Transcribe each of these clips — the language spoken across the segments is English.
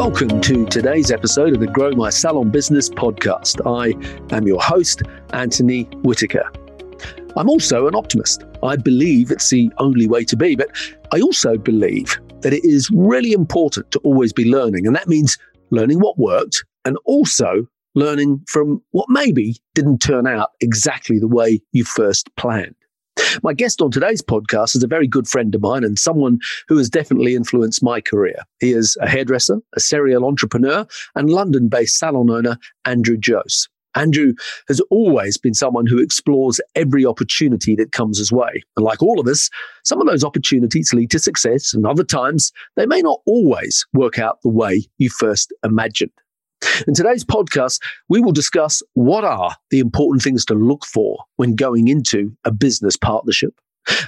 Welcome to today's episode of the Grow My Salon Business podcast. I am your host, Anthony Whitaker. I'm also an optimist. I believe it's the only way to be, but I also believe that it is really important to always be learning. And that means learning what worked and also learning from what maybe didn't turn out exactly the way you first planned. My guest on today's podcast is a very good friend of mine and someone who has definitely influenced my career. He is a hairdresser, a serial entrepreneur, and London based salon owner, Andrew Jose. Andrew has always been someone who explores every opportunity that comes his way. And like all of us, some of those opportunities lead to success, and other times they may not always work out the way you first imagined. In today's podcast, we will discuss what are the important things to look for when going into a business partnership,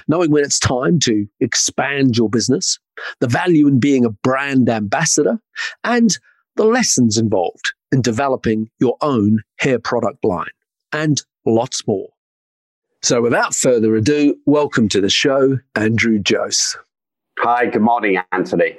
knowing when it's time to expand your business, the value in being a brand ambassador, and the lessons involved in developing your own hair product line, and lots more. So, without further ado, welcome to the show, Andrew Jose. Hi, good morning, Anthony.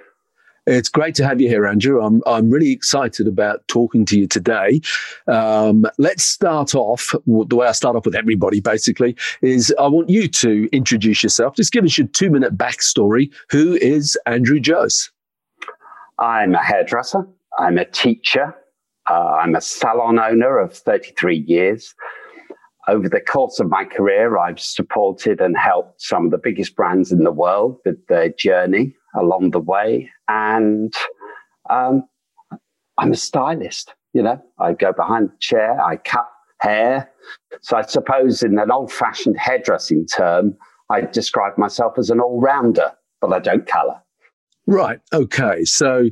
It's great to have you here, Andrew. I'm, I'm really excited about talking to you today. Um, let's start off the way I start off with everybody, basically, is I want you to introduce yourself. Just give us your two minute backstory. Who is Andrew Jose? I'm a hairdresser, I'm a teacher, uh, I'm a salon owner of 33 years. Over the course of my career, I've supported and helped some of the biggest brands in the world with their journey along the way. And um, I'm a stylist, you know, I go behind the chair, I cut hair. So I suppose in an old fashioned hairdressing term, I describe myself as an all rounder, but I don't color. Right. Okay. So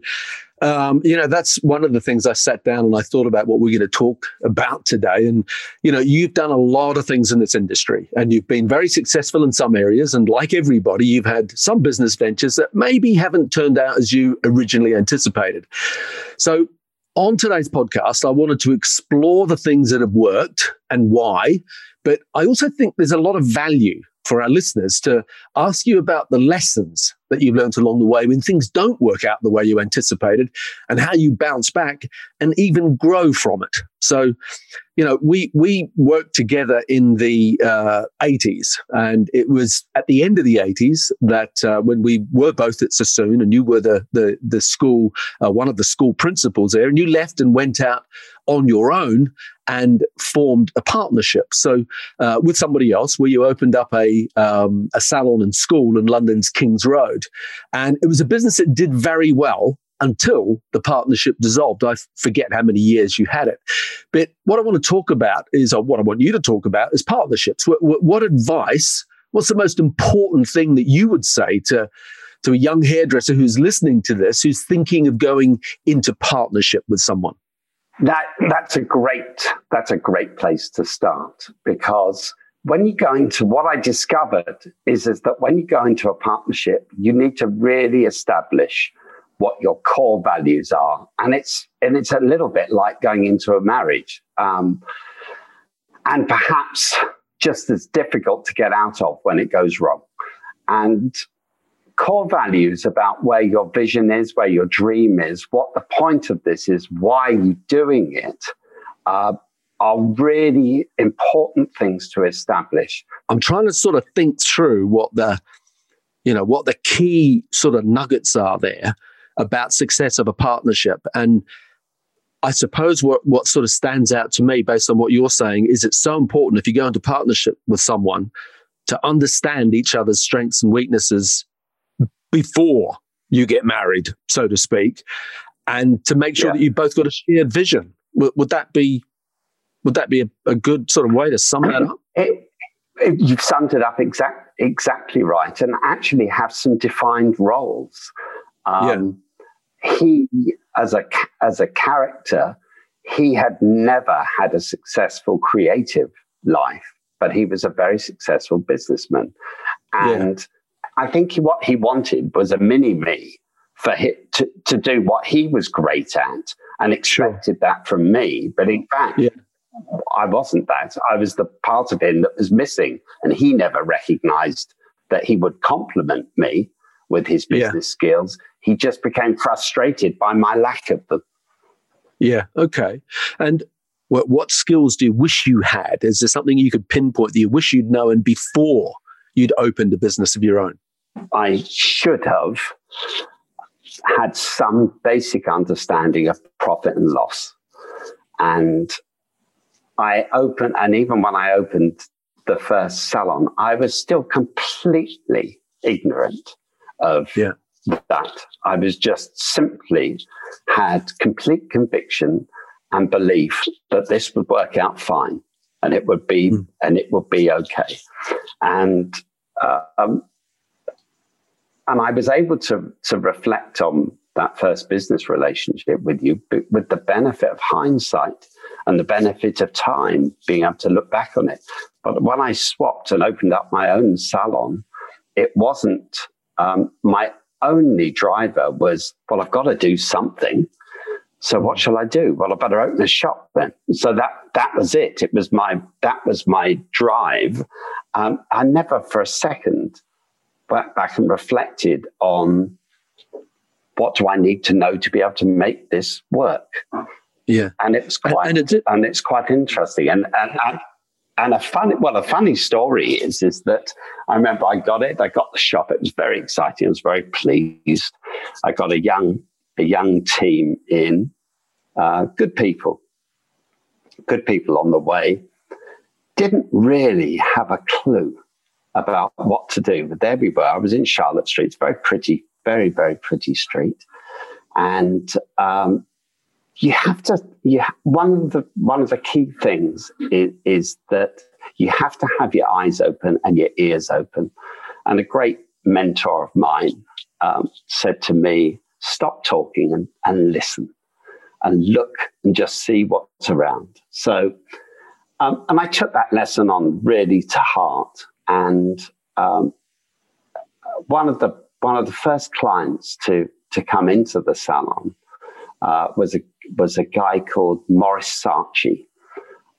um, you know, that's one of the things I sat down and I thought about what we're going to talk about today. And, you know, you've done a lot of things in this industry and you've been very successful in some areas. And like everybody, you've had some business ventures that maybe haven't turned out as you originally anticipated. So, on today's podcast, I wanted to explore the things that have worked and why. But I also think there's a lot of value for our listeners to ask you about the lessons that you've learned along the way when things don't work out the way you anticipated and how you bounce back and even grow from it. So, you know, we we worked together in the uh, 80s, and it was at the end of the 80s that uh, when we were both at Sassoon, and you were the the the school uh, one of the school principals there, and you left and went out on your own and formed a partnership. So uh, with somebody else, where you opened up a um, a salon and school in London's Kings Road, and it was a business that did very well until the partnership dissolved. I forget how many years you had it. But what I want to talk about is, or what I want you to talk about is partnerships. What, what, what advice, what's the most important thing that you would say to, to a young hairdresser who's listening to this, who's thinking of going into partnership with someone? That, that's a great, that's a great place to start because when you go into what I discovered is, is that when you go into a partnership, you need to really establish what your core values are. And it's, and it's a little bit like going into a marriage. Um, and perhaps just as difficult to get out of when it goes wrong. And core values about where your vision is, where your dream is, what the point of this is, why you're doing it, uh, are really important things to establish. I'm trying to sort of think through what the, you know, what the key sort of nuggets are there about success of a partnership. And I suppose what, what sort of stands out to me based on what you're saying is it's so important if you go into partnership with someone to understand each other's strengths and weaknesses before you get married, so to speak, and to make sure yeah. that you've both got a shared vision. Would, would that be would that be a, a, good sort of way to sum that up? It, it, you've summed it up exact, exactly right, and actually have some defined roles. Um, yeah. He, as a as a character, he had never had a successful creative life, but he was a very successful businessman. And yeah. I think what he wanted was a mini me for him to, to do what he was great at and expected sure. that from me. But in fact, yeah. I wasn't that. I was the part of him that was missing. And he never recognized that he would complement me with his business yeah. skills. He just became frustrated by my lack of them. Yeah. Okay. And what, what skills do you wish you had? Is there something you could pinpoint that you wish you'd known before you'd opened a business of your own? I should have had some basic understanding of profit and loss. And I opened, and even when I opened the first salon, I was still completely ignorant of yeah. that. I was just simply had complete conviction and belief that this would work out fine and it would be mm. and it would be okay. And uh, um, and I was able to to reflect on that first business relationship with you with the benefit of hindsight and the benefit of time being able to look back on it. But when I swapped and opened up my own salon, it wasn't um, my only driver was, well, I've got to do something. So what shall I do? Well, I better open a shop then. So that that was it. It was my that was my drive. Um, I never for a second went back and reflected on what do I need to know to be able to make this work. Yeah, and it's quite and, and, and it's quite interesting. And and, and and a funny, well, a funny story is, is that I remember I got it. I got the shop. It was very exciting. I was very pleased. I got a young, a young team in, uh, good people, good people on the way. Didn't really have a clue about what to do, but there we were. I was in Charlotte Street. It's very pretty, very, very pretty street. And um, you have to you one of the one of the key things is, is, that you have to have your eyes open and your ears open. And a great mentor of mine um, said to me stop talking and, and listen and look and just see what's around. So um, and i took that lesson on really to heart. And um, one of the one of the first clients to to come into the salon uh, was a was a guy called Maurice Saatchi,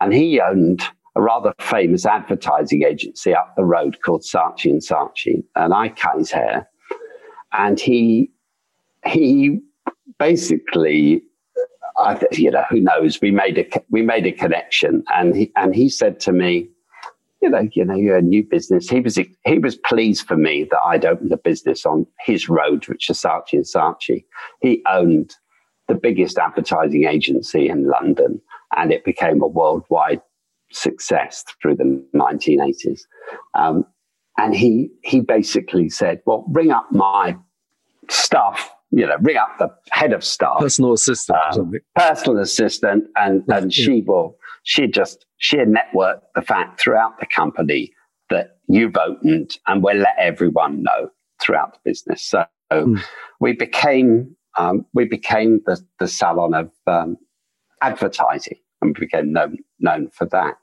and he owned a rather famous advertising agency up the road called Saatchi and Saatchi, and I cut his hair, and he he basically. I, you know, who knows? We made a we made a connection, and he and he said to me, you know, you know, you're a new business. He was he was pleased for me that I'd opened a business on his road, which is Saatchi and Saatchi. He owned the biggest advertising agency in London, and it became a worldwide success through the 1980s. Um, and he he basically said, "Well, ring up my staff, you know, ring up the head of staff, personal assistant, um, personal assistant, and and she will she just she networked the fact throughout the company that you've opened, and we'll let everyone know throughout the business. So mm. we became um, we became the, the salon of um, advertising and became known, known for that.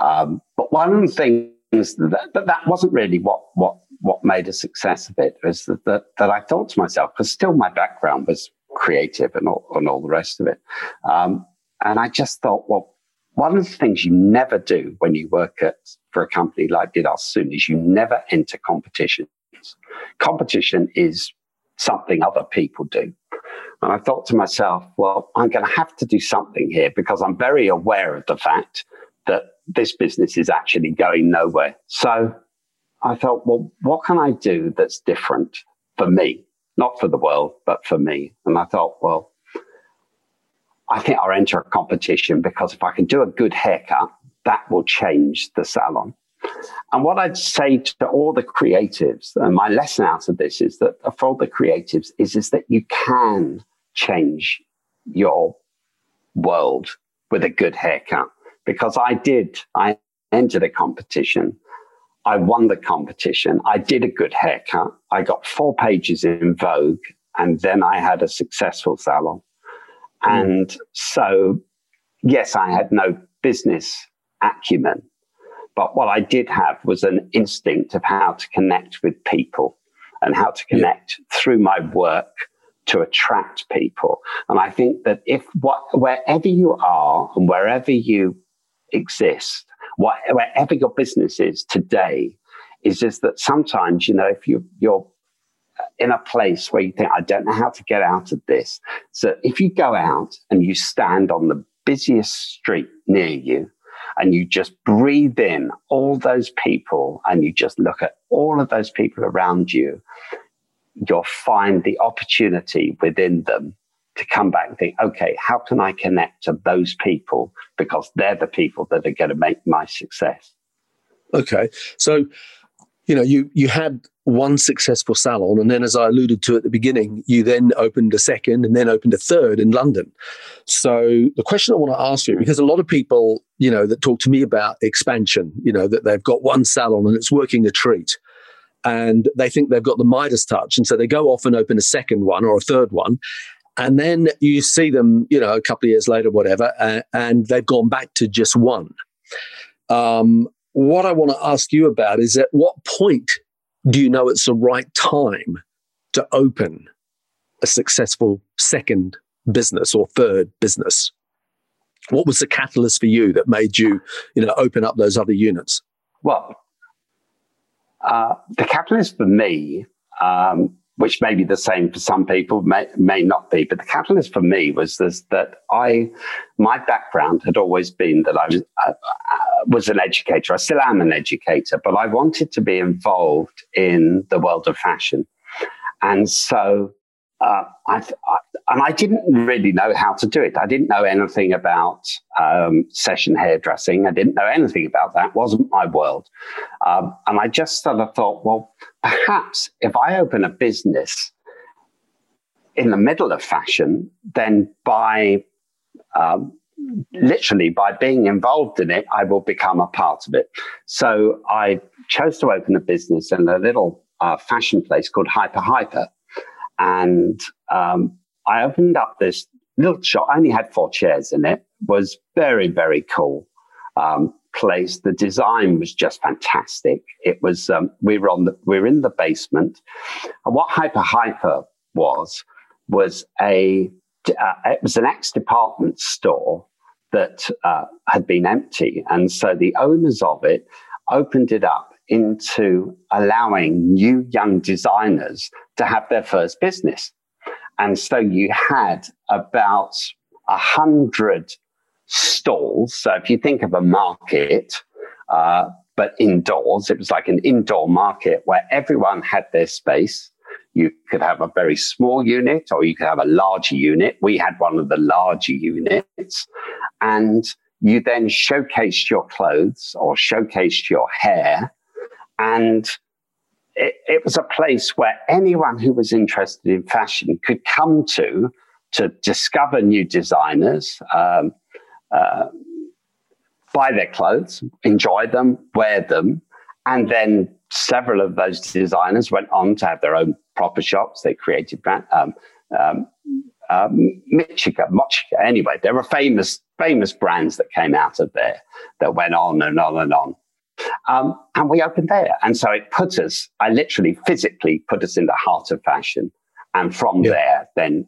Um, but one of the things that, that, that wasn't really what, what, what made a success of it was that, that, that I thought to myself, because still my background was creative and all, and all the rest of it. Um, and I just thought, well, one of the things you never do when you work at for a company like Vidal Sassoon is you never enter competitions. Competition is something other people do. And I thought to myself, well, I'm going to have to do something here because I'm very aware of the fact that this business is actually going nowhere. So I thought, well, what can I do that's different for me? Not for the world, but for me. And I thought, well, I think I'll enter a competition because if I can do a good haircut, that will change the salon. And what I'd say to all the creatives, and my lesson out of this is that for all the creatives is, is that you can change your world with a good haircut. Because I did, I entered a competition. I won the competition. I did a good haircut. I got four pages in Vogue, and then I had a successful salon. Mm. And so yes, I had no business acumen, but what I did have was an instinct of how to connect with people and how to connect yeah. through my work to attract people. And I think that if what, wherever you are and wherever you exist, what, wherever your business is today, is just that sometimes, you know, if you, you're in a place where you think, I don't know how to get out of this. So if you go out and you stand on the busiest street near you and you just breathe in all those people and you just look at all of those people around you, you'll find the opportunity within them to come back and think, okay, how can I connect to those people? Because they're the people that are going to make my success. Okay. So, you know, you, you had one successful salon. And then, as I alluded to at the beginning, you then opened a second and then opened a third in London. So, the question I want to ask you, because a lot of people, you know, that talk to me about expansion, you know, that they've got one salon and it's working a treat. And they think they've got the Midas touch. And so they go off and open a second one or a third one. And then you see them, you know, a couple of years later, whatever, uh, and they've gone back to just one. Um, what I want to ask you about is at what point do you know it's the right time to open a successful second business or third business? What was the catalyst for you that made you, you know, open up those other units? Well, uh, the catalyst for me, um, which may be the same for some people, may, may not be, but the catalyst for me was this, that I, my background had always been that I was, uh, was an educator. I still am an educator, but I wanted to be involved in the world of fashion. And so uh, I, and I didn't really know how to do it. I didn't know anything about um, session hairdressing. I didn't know anything about that. It wasn't my world. Um, and I just sort of thought, well, perhaps if I open a business in the middle of fashion, then by um, literally by being involved in it, I will become a part of it. So I chose to open a business in a little uh, fashion place called Hyper Hyper. And um, I opened up this little shop. I only had four chairs in it. Was very, very cool um, place. The design was just fantastic. It was, um, we were on the, we were in the basement. And what Hyper Hyper was, was a, uh, it was an ex department store that uh, had been empty. And so the owners of it opened it up into allowing new young designers to have their first business. And so you had about a hundred stalls. So if you think of a market, uh, but indoors, it was like an indoor market where everyone had their space. You could have a very small unit or you could have a larger unit. We had one of the larger units and you then showcased your clothes or showcased your hair. And it, it, was a place where anyone who was interested in fashion could come to to discover new designers, um, uh, buy their clothes, enjoy them, wear them. And then several of those designers went on to have their own proper shops. They created um, um, um, Michika, Mochika. Anyway, there were famous, famous brands that came out of there that went on and on and on. Um, and we opened there. And so it put us, I literally physically put us in the heart of fashion. And from yeah. there, then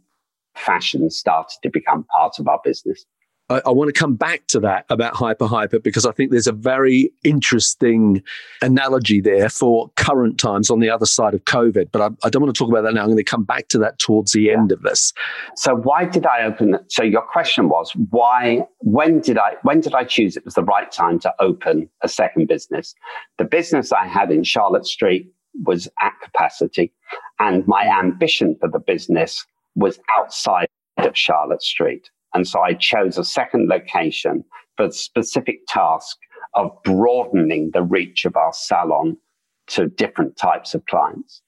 fashion started to become part of our business. I, I want to come back to that about hyper hyper because I think there's a very interesting analogy there for current times on the other side of COVID. But I, I don't want to talk about that now. I'm going to come back to that towards the yeah. end of this. So why did I open? So your question was why? When did I? When did I choose it was the right time to open a second business? The business I had in Charlotte Street was at capacity, and my ambition for the business was outside of Charlotte Street. And so I chose a second location for the specific task of broadening the reach of our salon to different types of clients.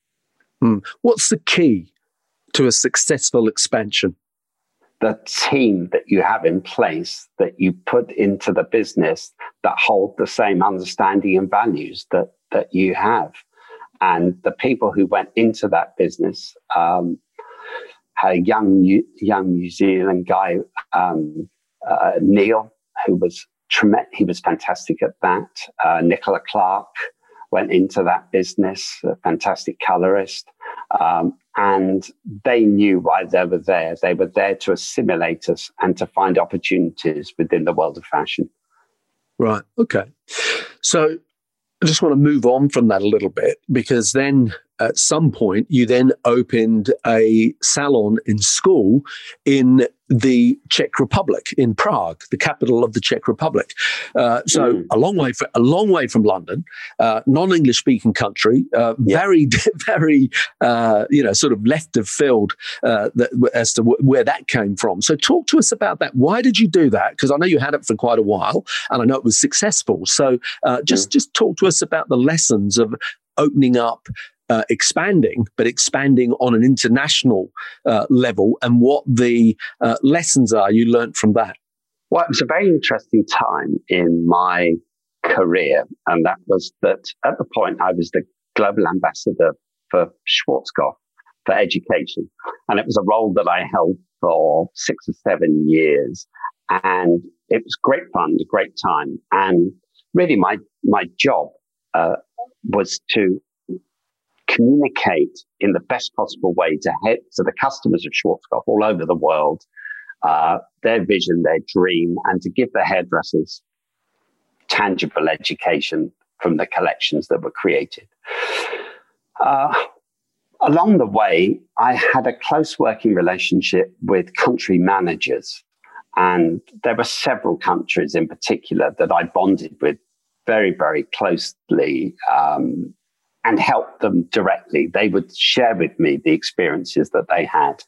Hmm. What's the key to a successful expansion? The team that you have in place that you put into the business that hold the same understanding and values that, that you have. And the people who went into that business um, had a young young New Zealand guy, um, uh, Neil, who was tremendous, he was fantastic at that. Uh, Nicola Clark went into that business, a fantastic colorist. Um, and they knew why they were there. They were there to assimilate us and to find opportunities within the world of fashion. Right. Okay. So I just want to move on from that a little bit because then at some point you then opened a salon in school in the Czech Republic in Prague, the capital of the Czech Republic. Uh, so mm. a long way, from, a long way from London, uh, non-English speaking country, uh, yeah. very, very, uh, you know, sort of left of field uh, that, as to w- where that came from. So talk to us about that. Why did you do that? Because I know you had it for quite a while, and I know it was successful. So uh, just, mm. just talk to us about the lessons of opening up uh, expanding, but expanding on an international uh, level, and what the uh, lessons are you learned from that? Well, it was a very interesting time in my career, and that was that at the point I was the global ambassador for Schwarzkopf for education, and it was a role that I held for six or seven years, and it was great fun, a great time, and really my my job uh, was to communicate in the best possible way to head to the customers of Schwarzkopf all over the world uh, their vision, their dream, and to give the hairdressers tangible education from the collections that were created. Uh, along the way, I had a close working relationship with country managers. And there were several countries in particular that I bonded with very, very closely. Um, and help them directly. They would share with me the experiences that they had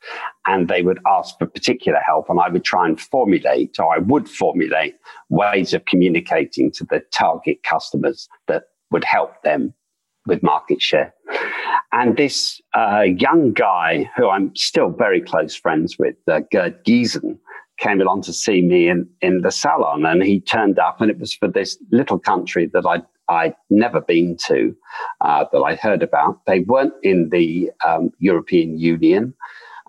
and they would ask for particular help. And I would try and formulate, or I would formulate ways of communicating to the target customers that would help them with market share. And this uh, young guy, who I'm still very close friends with, uh, Gerd Giesen, came along to see me in, in the salon. And he turned up, and it was for this little country that I'd I'd never been to uh, that I'd heard about. They weren't in the um, European Union.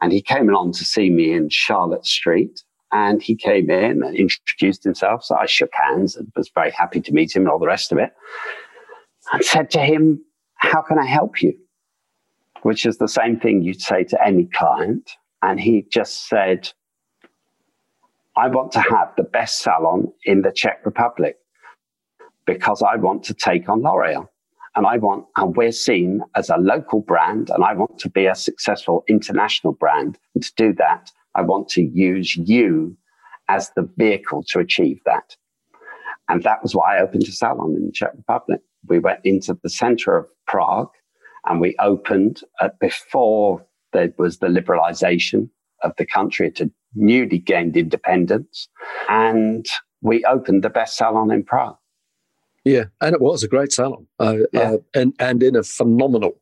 And he came along to see me in Charlotte Street. And he came in and introduced himself. So I shook hands and was very happy to meet him and all the rest of it. And said to him, How can I help you? Which is the same thing you'd say to any client. And he just said, I want to have the best salon in the Czech Republic because I want to take on L'Oreal. And I want, and we're seen as a local brand, and I want to be a successful international brand. And to do that, I want to use you as the vehicle to achieve that. And that was why I opened a salon in the Czech Republic. We went into the center of Prague and we opened at, before there was the liberalization of the country. It had newly gained independence. And we opened the best salon in Prague. Yeah, and it was a great salon, uh, yeah. uh, and and in a phenomenal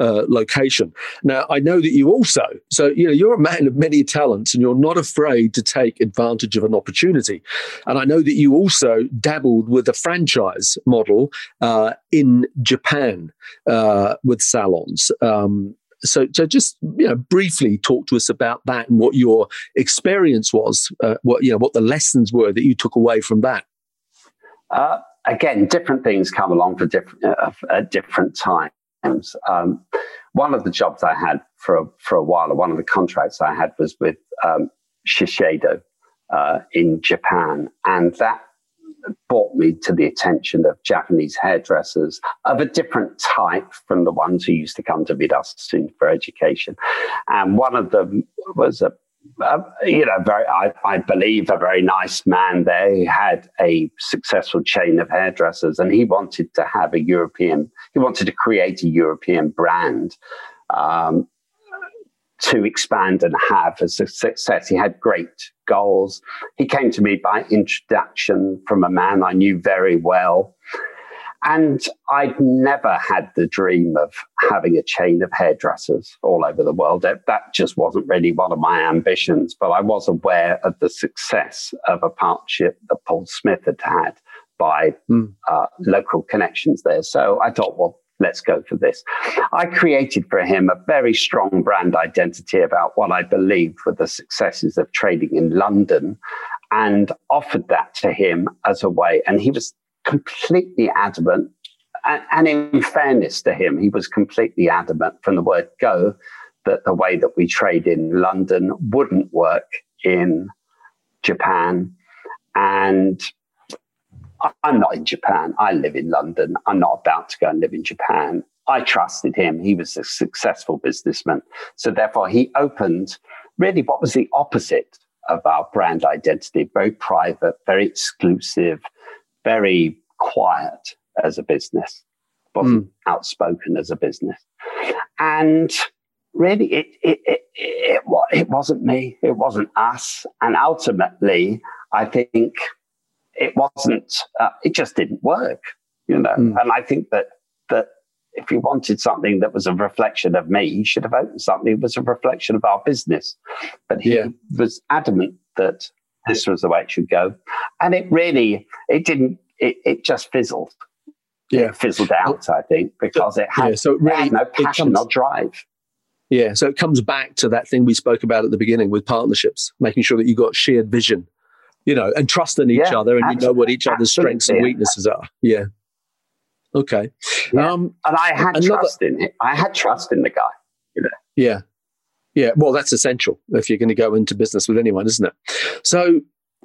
uh, location. Now I know that you also, so you know, you're a man of many talents, and you're not afraid to take advantage of an opportunity. And I know that you also dabbled with a franchise model uh, in Japan uh, with salons. Um, so, so just you know, briefly talk to us about that and what your experience was, uh, what you know, what the lessons were that you took away from that. Uh, again, different things come along for different uh, at different times. Um, one of the jobs I had for a, for a while, or one of the contracts I had, was with um, Shiseido uh, in Japan, and that brought me to the attention of Japanese hairdressers of a different type from the ones who used to come to Vidal for education. And one of them was a uh, you know, very, I, I, believe a very nice man there. He had a successful chain of hairdressers and he wanted to have a European, he wanted to create a European brand um, to expand and have a success. He had great goals. He came to me by introduction from a man I knew very well. And I'd never had the dream of having a chain of hairdressers all over the world. That, just wasn't really one of my ambitions, but I was aware of the success of a partnership that Paul Smith had had by mm. uh, local connections there. So I thought, well, let's go for this. I created for him a very strong brand identity about what I believed were the successes of trading in London and offered that to him as a way. And he was completely adamant. And, in fairness to him, he was completely adamant from the word go that the way that we trade in London wouldn't work in Japan. And I'm not in Japan. I live in London. I'm not about to go and live in Japan. I trusted him. He was a successful businessman. So therefore, he opened really what was the opposite of our brand identity very private, very exclusive, very quiet as a business, wasn't mm. outspoken as a business. And really, it, it, it, it, it wasn't me, it wasn't us. And ultimately, I think it wasn't, uh, it just didn't work, you know. Mm. And I think that, that if you wanted something that was a reflection of me, he should have opened something that was a reflection of our business. But he yeah. was adamant that this was the way it should go. And it really, it didn't, it, it just fizzled. Yeah. It fizzled out, I think, because it had, yeah, so really, had no passion comes, or drive. Yeah. So it comes back to that thing we spoke about at the beginning with partnerships, making sure that you got shared vision, you know, and trust in each yeah, other and you know what each other's strengths and weaknesses are. Yeah. Okay. Yeah. Um, and I had another, trust in it. I had trust in the guy. You know? Yeah. Yeah. Well, that's essential if you're going to go into business with anyone, isn't it? So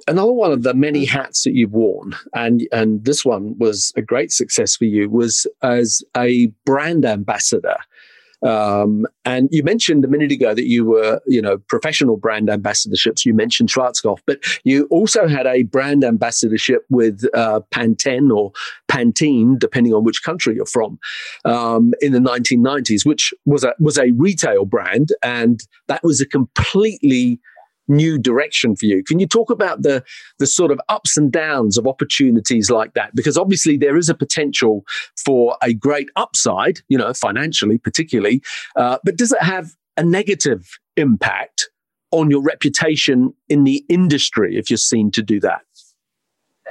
another one of the many mm. hats that you've worn, and and this one was a great success for you, was as a brand ambassador um, and you mentioned a minute ago that you were, you know, professional brand ambassadorships. You mentioned Schwarzkopf, but you also had a brand ambassadorship with uh, Pantene or Pantene, depending on which country you're from, um, in the 1990s, which was a was a retail brand, and that was a completely new direction for you. Can you talk about the the sort of ups and downs of opportunities like that? Because obviously there is a potential for a great upside, you know, financially particularly, uh, but does it have a negative impact on your reputation in the industry if you're seen to do that?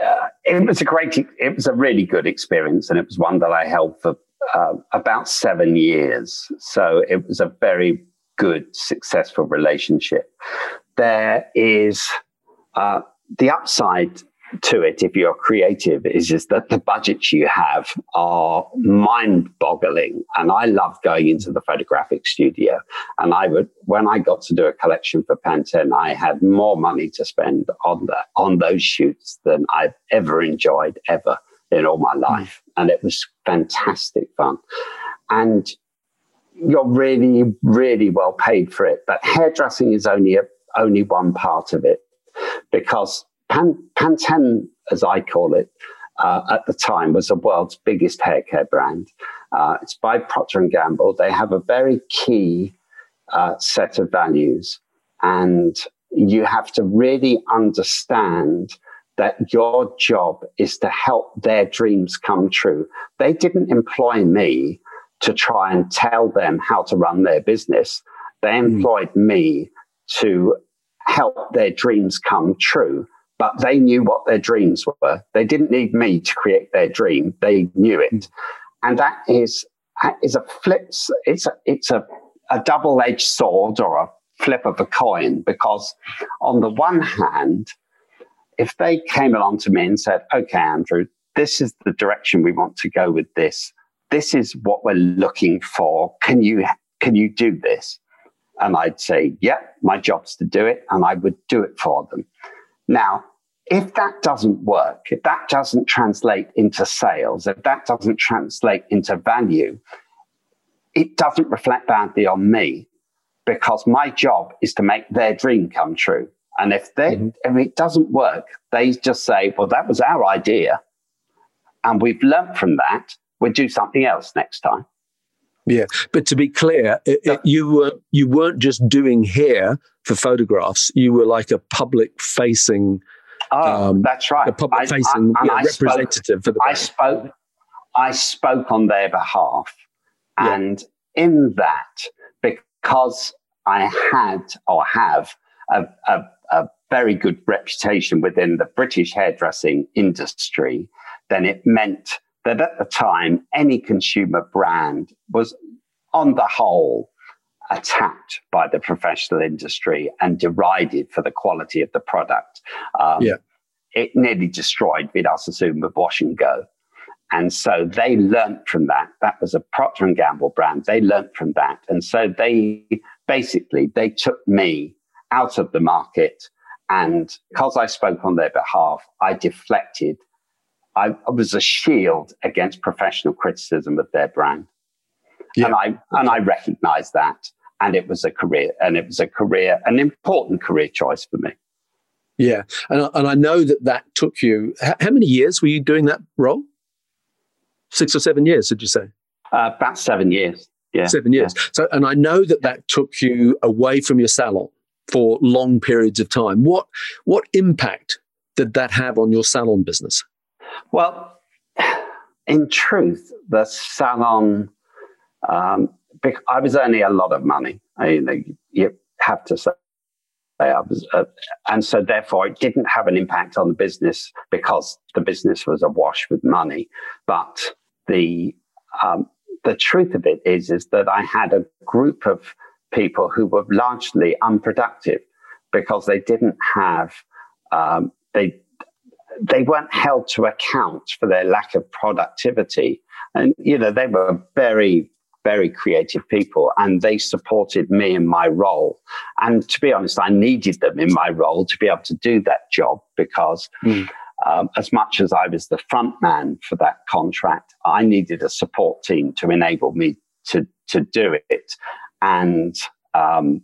Uh, it was a great, it was a really good experience, and it was one that I held for uh, about seven years. So it was a very good, successful relationship there is uh, the upside to it if you're creative is just that the budgets you have are mind boggling and i love going into the photographic studio. And i would when i got to do a collection for pantene i had more money to spend on the on those shoots than i've ever enjoyed ever in all my life. And it was fantastic fun. And you're really really well paid for it. But hairdressing is only a only one part of it because Pan- Pantene, as I call it, uh, at the time was the world's biggest hair care brand. Uh, it's by Procter and Gamble. They have a very key uh, set of values, and you have to really understand that your job is to help their dreams come true. They didn't employ me to try and tell them how to run their business. They hmm. employed mm. me to help their dreams come true. But they knew what their dreams were. They didn't need me to create their dream. They knew it. Mm-hmm. And that is, is a flip. It's a, it's a, a double edged sword or a flip of a coin because on the one hand, if they came along to me and said, okay, Andrew, this is the direction we want to go with this. This is what we're looking for. Can you, can you do this? And I'd say, yeah, my job's to do it. And I would do it for them. Now, if that doesn't work, if that doesn't translate into sales, if that doesn't translate into value, it doesn't reflect badly on me because my job is to make their dream come true. And if they, mm-hmm. if it doesn't work, they just say, well, that was our idea. And we've learned from that. We'll do something else next time. Yeah, but to be clear, it, it, you were you weren't just doing hair for photographs. You were like a public facing. Oh, um, that's right. A public facing representative spoke, for the. Brand. I spoke. I spoke on their behalf, yeah. and in that, because I had or have a, a, a very good reputation within the British hairdressing industry, then it meant that at the time, any consumer brand was, on the whole, attacked by the professional industry and derided for the quality of the product. Um, yeah. It nearly destroyed Vidal Sassoon with Wash and Go. And so they learnt from that. That was a Procter and Gamble brand. They learnt from that. And so they basically, they took me out of the market. And because I spoke on their behalf, I deflected. I, I was a shield against professional criticism of their brand. Yeah. And I, and I recognized that. And it was a career, and it was a career, an important career choice for me. Yeah. And, and I know that that took you, how many years were you doing that role? Six or seven years, did you say? Uh, about seven years. Yeah. Seven years. Yeah. So, and I know that that took you away from your salon for long periods of time. What what impact did that have on your salon business? Well, in truth, the salon, um, I was earning a lot of money. I, you, know, you have to say. I was, uh, and so therefore it didn't have an impact on the business because the business was awash with money. But the um, the truth of it is is that I had a group of people who were largely unproductive because they didn't have um, they they weren't held to account for their lack of productivity and you know they were very very creative people and they supported me in my role and to be honest i needed them in my role to be able to do that job because mm. um, as much as i was the front man for that contract i needed a support team to enable me to to do it and um,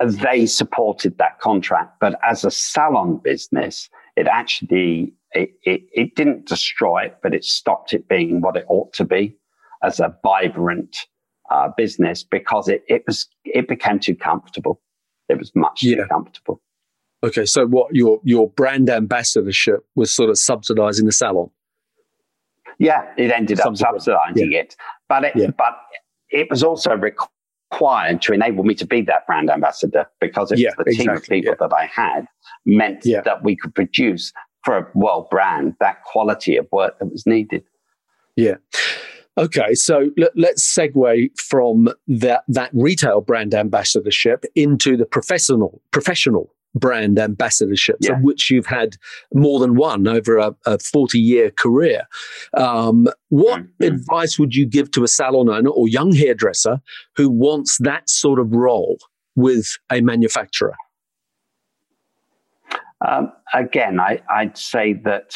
they supported that contract. But as a salon business, it actually it, it, it, didn't destroy it, but it stopped it being what it ought to be as a vibrant uh, business because it, it was it became too comfortable. It was much yeah. too comfortable. Okay, so what your your brand ambassadorship was sort of subsidizing the salon. Yeah, it ended up subsidizing yeah. it, but it, yeah. but it was also required to enable me to be that brand ambassador because it yeah, the team of people that I had meant yeah. that we could produce for a world brand that quality of work that was needed. Yeah. Okay, so let, us segue from that that retail brand ambassadorship into the professional professional brand ambassadorships, yeah. of which you've had more than one over a, a 40 year career. Um, what mm-hmm. advice would you give to a salon owner or young hairdresser who wants that sort of role with a manufacturer? Um, again, I, would say that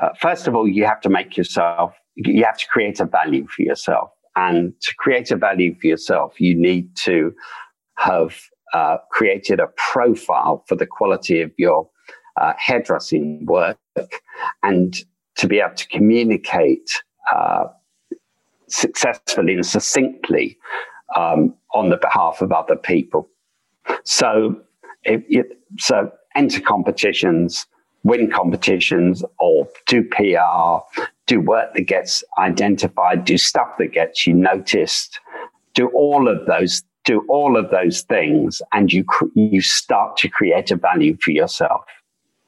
uh, first of all, you have to make yourself, you have to create a value for yourself. And to create a value for yourself, you need to have uh, created a profile for the quality of your uh, hairdressing work and to be able to communicate uh, successfully and succinctly um, on the behalf of other people. So, it, it, so enter competitions, win competitions, or do PR, do work that gets identified, do stuff that gets you noticed, do all of those do all of those things and you you start to create a value for yourself.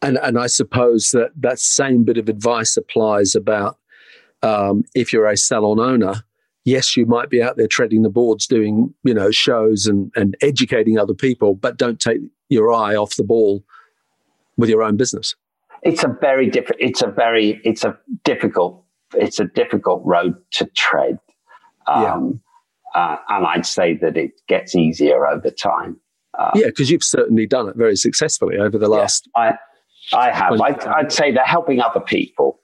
And and i suppose that that same bit of advice applies about um, if you're a salon owner yes you might be out there treading the boards doing you know shows and and educating other people but don't take your eye off the ball with your own business it's a very different it's a very it's a difficult it's a difficult road to tread um, yeah uh, and I'd say that it gets easier over time. Uh, yeah, because you've certainly done it very successfully over the last. Yeah, I, I have. I'd, I'd, say they're helping other people.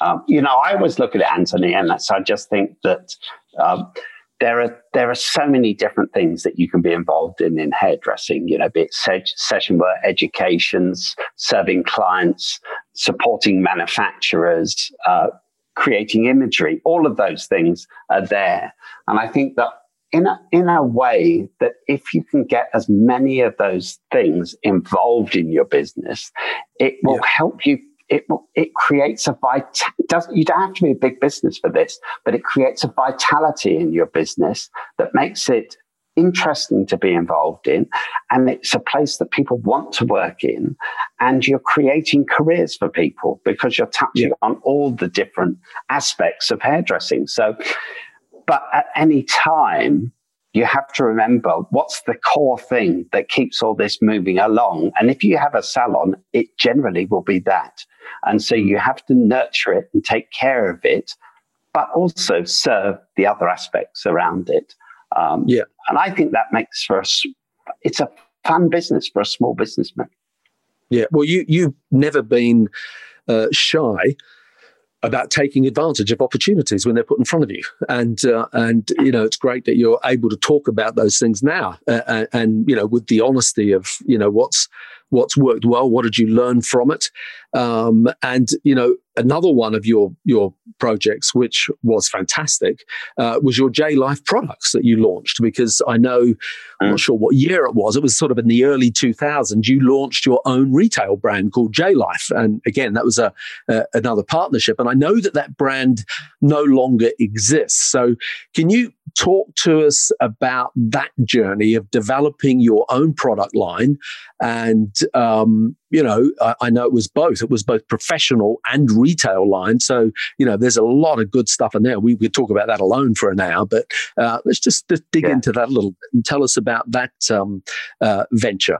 Um, you know, I always look at it, Anthony, and that's, I just think that um, there are there are so many different things that you can be involved in in hairdressing. You know, be it se- session work, educations, serving clients, supporting manufacturers, uh, creating imagery, all of those things are there. And I think that in a, in a way that if you can get as many of those things involved in your business, it will yeah. help you. It it creates a vit. Does you don't have to be a big business for this, but it creates a vitality in your business that makes it interesting to be involved in. And it's a place that people want to work in. And you're creating careers for people because you're touching yeah. on all the different aspects of hairdressing. So, but at any time, you have to remember what's the core thing that keeps all this moving along. And if you have a salon, it generally will be that. And so you have to nurture it and take care of it, but also serve the other aspects around it. Um, yeah. And I think that makes for us, it's a fun business for a small businessman. Yeah. Well, you, you've never been uh, shy about taking advantage of opportunities when they're put in front of you. And uh, and you know, it's great that you're able to talk about those things now, uh, and, and, you know, with the honesty of you know what's what's worked well, what did you learn from it, um, and you know, another one of your your projects, which was fantastic, uh, was your J Life products that you launched. Because I know, I'm not mm. sure what year it was. It was sort of in the early 2000s. You launched your own retail brand called J Life, and again, that was a, a another partnership. And I know that that brand no longer exists. So, can you talk to us about that journey of developing your own product line and um, you know, I, I, know it was both. It was both professional and retail line. So, you know, there's a lot of good stuff in there. We could talk about that alone for an hour, but uh, let's just, just dig yeah. into that a little bit and tell us about that um, uh, venture.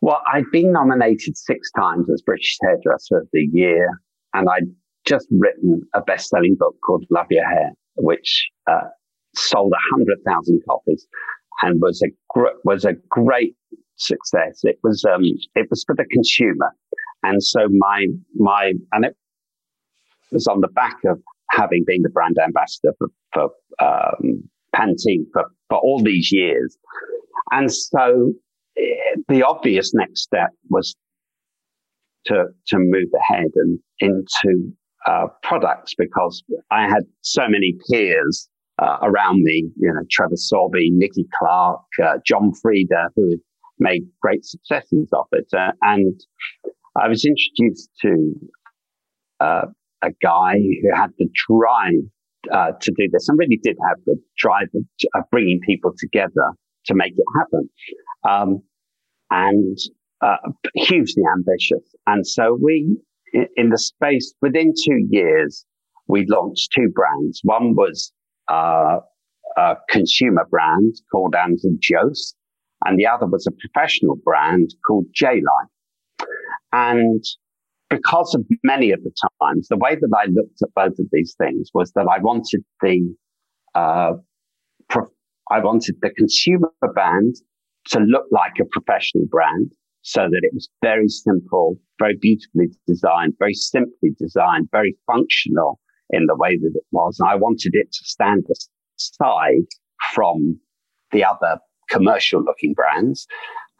Well, I'd been nominated six times as British Hairdresser of the Year, and I'd just written a best-selling book called Love Your Hair, which uh, sold hundred thousand copies and was a gr- was a great success. It was um, it was for the consumer, and so my my and it was on the back of having been the brand ambassador for, for um, Pantene for, for all these years, and so eh, the obvious next step was to to move ahead and into uh, products because I had so many peers uh, around me, you know, Trevor Sorbie, Nicky Clarke, uh, John Frieda, who had made great successes of it. Uh, and I was introduced to uh, a guy who had the drive to do this and really did have the drive of, bringing people together to make it happen. Um, and hugely ambitious. And so we, in the space within two years, we launched two brands. One was uh, a consumer brand called Andrew Jose, and the other was a professional brand called J Life. And because of many of the times, the way that I looked at both of these things was that I wanted the uh, prof- I wanted the consumer brand to look like a professional brand, so that it was very simple, very beautifully designed, very simply designed, very functional in the way that it was. And I wanted it to stand aside from the other commercial looking brands.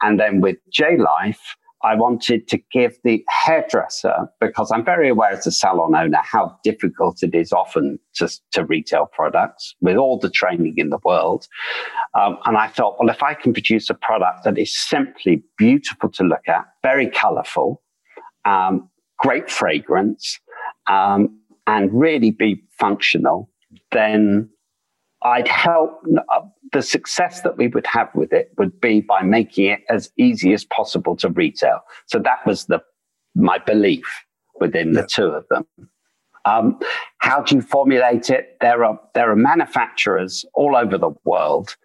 And then with J Life, I wanted to give the hairdresser, because I'm very aware as a salon owner how difficult it is often to, to retail products with all the training in the world. Um, and I thought, well, if I can produce a product that is simply beautiful to look at, very colorful, um, great fragrance, um, and really be functional, then I'd help uh, the success that we would have with it would be by making it as easy as possible to retail. So that was the my belief within yeah. the two of them. Um, how do you formulate it? There are there are manufacturers all over the world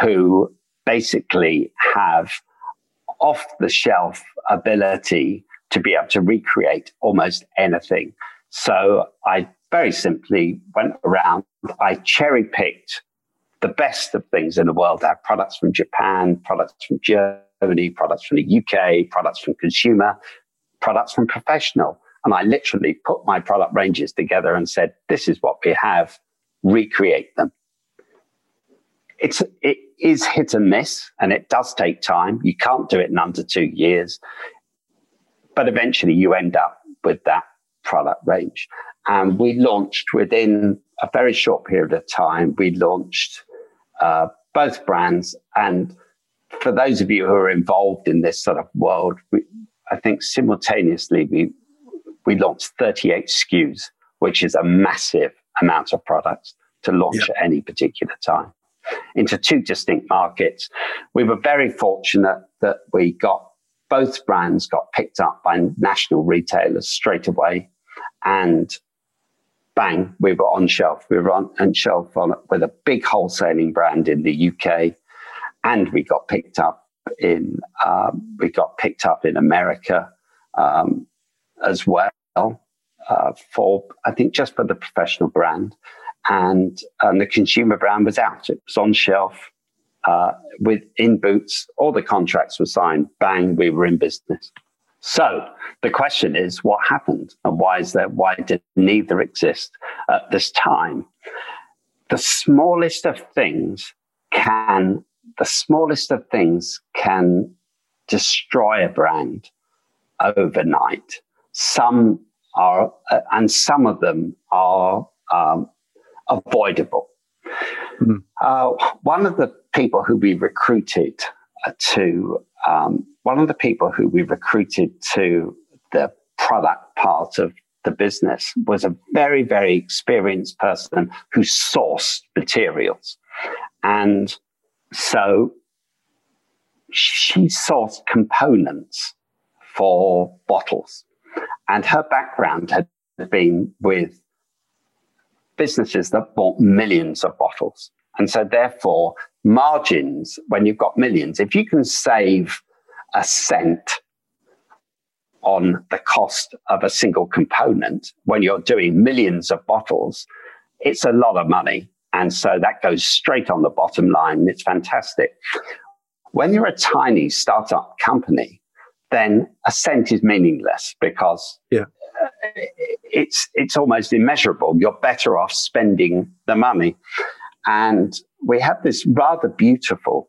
who basically have off the shelf ability to be able to recreate almost anything. So I very simply went around. I cherry picked the best of things in the world. Have products from Japan, products from Germany, products from the UK, products from consumer, products from professional. And I literally put my product ranges together and said, this is what we have, recreate them. It's, it is hit and miss and it does take time. You can't do it in under two years, but eventually you end up with that product range. And we launched within a very short period of time, we launched uh, both brands. And for those of you who are involved in this sort of world, we, I think simultaneously we, we launched 38 SKUs, which is a massive amount of products to launch at any particular time into two distinct markets. We were very fortunate that we got both brands got picked up by national retailers straight away. And bang, we were on shelf. We were on, on shelf on, with a big wholesaling brand in the UK, and we got picked up in um, we got picked up in America um, as well uh, for I think just for the professional brand, and and the consumer brand was out. It was on shelf uh, with in Boots. All the contracts were signed. Bang, we were in business. So the question is, what happened, and why is there? Why did neither exist at this time? The smallest of things can the smallest of things can destroy a brand overnight. Some are, uh, and some of them are um, avoidable. Mm. Uh, one of the people who we recruited uh, to, um, one of the people who we recruited to the product part of the business was a very, very experienced person who sourced materials. And so she sourced components for bottles. And her background had been with businesses that bought millions of bottles. And so, therefore, margins, when you've got millions, if you can save a cent on the cost of a single component when you're doing millions of bottles, it's a lot of money. And so that goes straight on the bottom line. It's fantastic. When you're a tiny startup company, then a cent is meaningless because yeah. it's it's almost immeasurable. You're better off spending the money. And we have this rather beautiful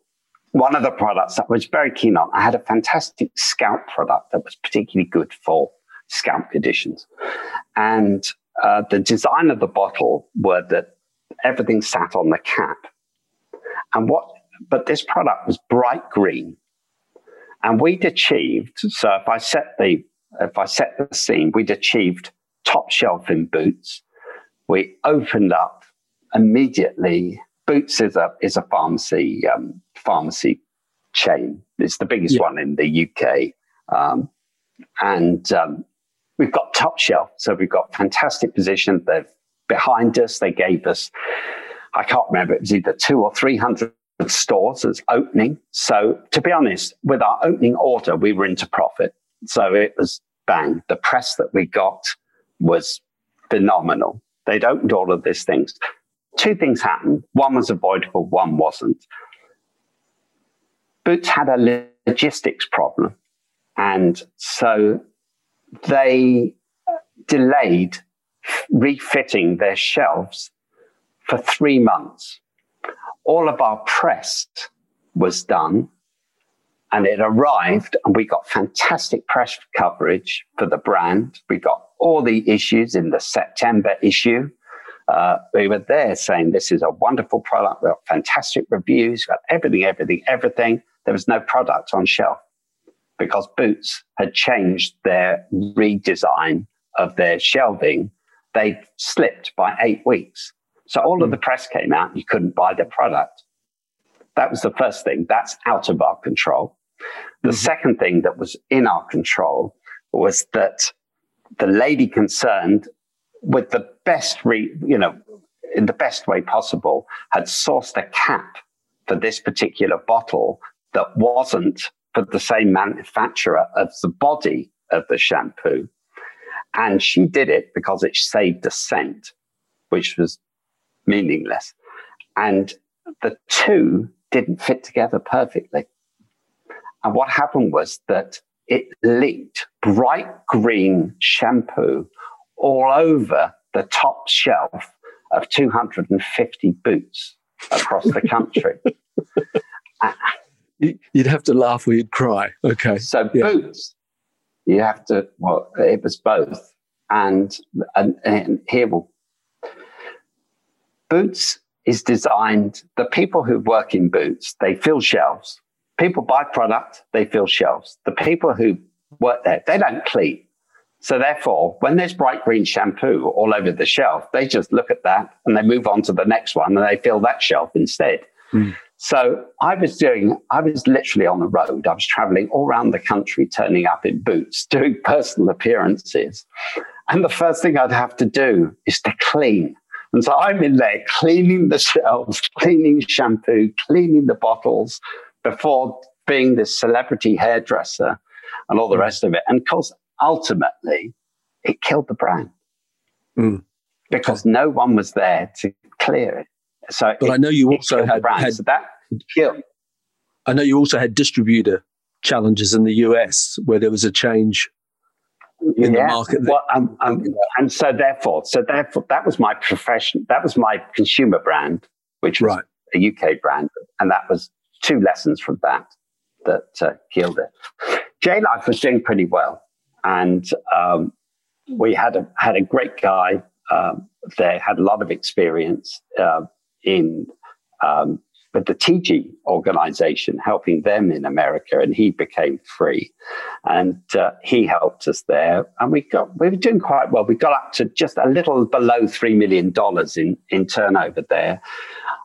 one of the products that I was very keen on. I had a fantastic scalp product that was particularly good for scalp conditions. And uh, the design of the bottle were that everything sat on the cap. And what, but this product was bright green and we'd achieved, so if I set the, if I set the scene, we'd achieved top shelf in Boots. We opened up immediately. Boots is a, is a pharmacy, um, pharmacy chain. It's the biggest yeah. one in the UK. Um, and um, we've got top shelf. So we've got fantastic position. They're behind us. They gave us, I can't remember, it was either two or 300 stores as opening. So to be honest, with our opening order, we were into profit. So it was bang. The press that we got was phenomenal. They'd opened all of these things. Two things happened. One was avoidable, one wasn't. Boots had a logistics problem. And so they delayed refitting their shelves for three months all of our press was done and it arrived and we got fantastic press coverage for the brand. We got all the issues in the September issue. Uh, we were there saying this is a wonderful product. We've got fantastic reviews, got everything, everything, everything. There was no product on shelf because Boots had changed their redesign of their shelving. They slipped by eight weeks. So all of the hmm. press came out, you couldn't buy the product. That was the first thing. That's out of our control. The mm-hmm. second thing that was in our control was that the lady concerned, with the best, re, you know, in the best way possible, had sourced a cap for this particular bottle that wasn't for the same manufacturer as the body of the shampoo. And she did it because it saved a cent, which was meaningless. And the two didn't fit together perfectly. And what happened was that it leaked bright green shampoo all over the top shelf of 250 Boots across the country. you'd have to laugh or you'd cry. Okay. So yeah. Boots, you have to, well, it was both. And, and, and here we'll Boots is designed, the people who work in Boots, they fill shelves. People buy product, they fill shelves. The people who work there, they don't clean. So therefore, when there's bright green shampoo all over the shelf, they just look at that and they move on to the next one and they fill that shelf instead. Mm. So I was doing, I was literally on the road. I was traveling all around the country, turning up in Boots, doing personal appearances. And the first thing I'd have to do is to clean. And so I'm in there cleaning the shelves, cleaning shampoo, cleaning the bottles before being this celebrity hairdresser and all the rest of it. And of course, ultimately, it killed the brand mm. because no one was there to clear it. So, but it, I know you also had, had so that killed. I know you also had distributor challenges in the US where there was a change in yeah. the market. Well, um, um, and so therefore, so therefore, that was my profession. That was my consumer brand, which was right. a UK brand, and that was two lessons from that that uh, killed it. J Life was doing pretty well, and um, we had a had a great guy um, there, had a lot of experience uh, in um, with the TG organization, helping them in America, and he became free, and uh, he helped us there, and we got we were doing quite well. We got up to just a little below three million dollars in in turnover there.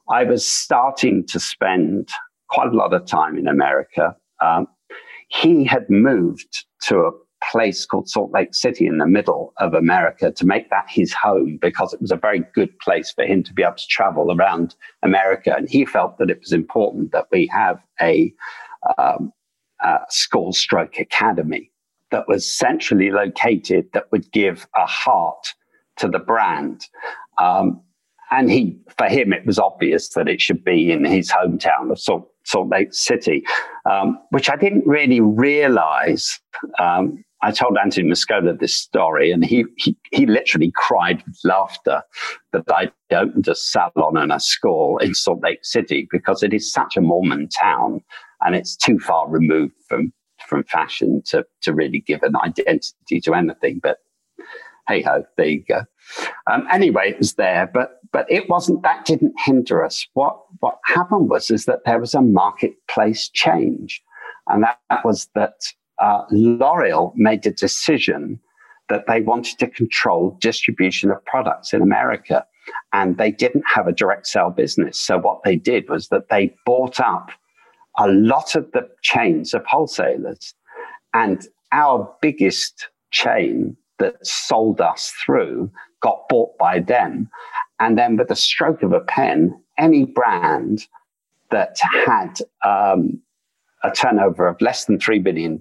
I was starting to spend quite a lot of time in America. Um, he had moved to a place called Salt Lake City in the middle of America to make that his home because it was a very good place for him to be able to travel around America. And he felt that it was important that we have a, um, a school stroke academy that was centrally located that would give a heart to the brand. Um, and he, for him, it was obvious that it should be in his hometown of Salt, Salt Lake City, um, which I didn't really realize um, I told Anthony Mascolo this story, and he, he, he literally cried with laughter that I opened a salon and a school in Salt Lake City because it is such a Mormon town, and it's too far removed from from fashion to to really give an identity to anything. But hey ho, there you go. Um, anyway, it was there, but but it wasn't. That didn't hinder us. What what happened was is that there was a marketplace change, and that, that was that uh, L'Oreal made a decision that they wanted to control distribution of products in America. And they didn't have a direct sale business. So what they did was that they bought up a lot of the chains of wholesalers. And our biggest chain that sold us through got bought by them. And then with the stroke of a pen, any brand that had um, a turnover of less than $3 billion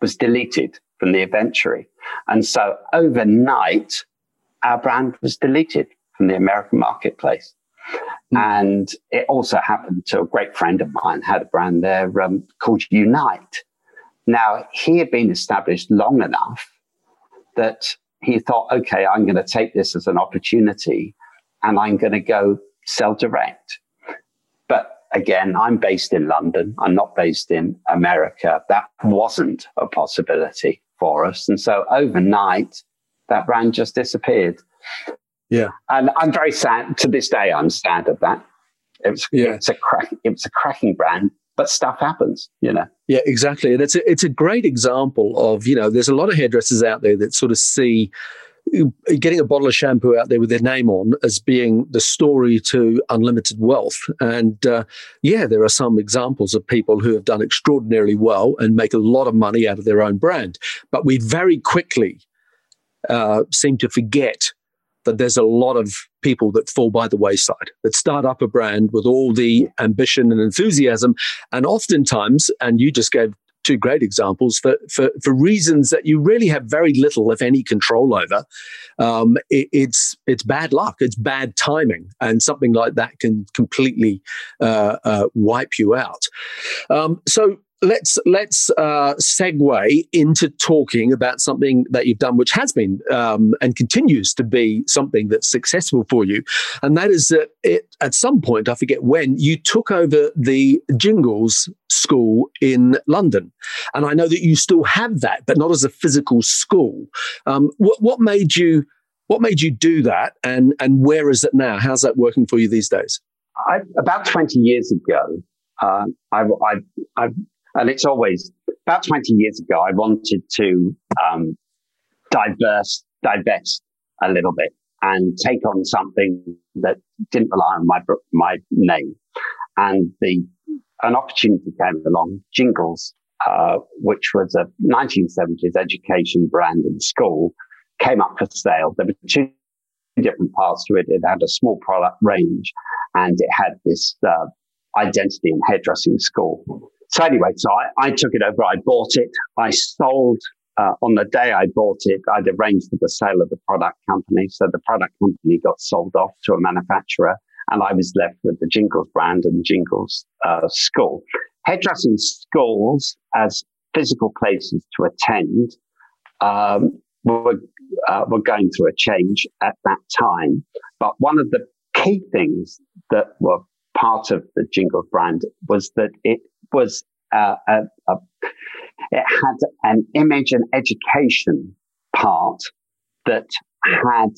was deleted from the inventory. And so overnight, our brand was deleted from the American marketplace. Mm. And it also happened to a great friend of mine had a brand there um, called Unite. Now, he had been established long enough that he thought, okay, I'm going to take this as an opportunity and I'm going to go sell direct again, I'm based in London. I'm not based in America. That wasn't a possibility for us. And so overnight, that brand just disappeared. Yeah. And I'm very sad to this day. I'm sad of that. It was, yeah. it's a crack, it was a cracking brand, but stuff happens, you know. Yeah, exactly. And it's a, it's a great example of, you know, there's a lot of hairdressers out there that sort of see getting a bottle of shampoo out there with their name on as being the story to unlimited wealth. And uh, yeah, there are some examples of people who have done extraordinarily well and make a lot of money out of their own brand. But we very quickly uh, seem to forget that there's a lot of people that fall by the wayside that start up a brand with all the ambition and enthusiasm and oftentimes and you just gave two great examples for, for, for reasons that you really have very little, if any, control over. Um, it, it's it's bad luck, it's bad timing, and something like that can completely uh, uh, wipe you out. Um, so let's let's uh, segue into talking about something that you've done, which has been um, and continues to be something that's successful for you, and that is that it at some point I forget when you took over the Jingles School in London, and I know that you still have that, but not as a physical school. Um, what, what made you what made you do that, and and where is it now? How's that working for you these days? I, about twenty years ago, uh, I, I, I and it's always about 20 years ago, I wanted to um, diverse, divest a little bit and take on something that didn't rely on my, my name. And the, an opportunity came along, Jingles, uh, which was a 1970s education brand in school came up for sale. There were two different parts to it. It had a small product range and it had this uh, identity and hairdressing school. So anyway, so I, I took it over. I bought it. I sold uh, on the day I bought it. I'd arranged for the sale of the product company. So the product company got sold off to a manufacturer and I was left with the Jingles brand and Jingles uh, school. Hairdressing schools as physical places to attend um, were, uh, were going through a change at that time. But one of the key things that were part of the Jingles brand was that it was uh, a, a, it had an image and education part that had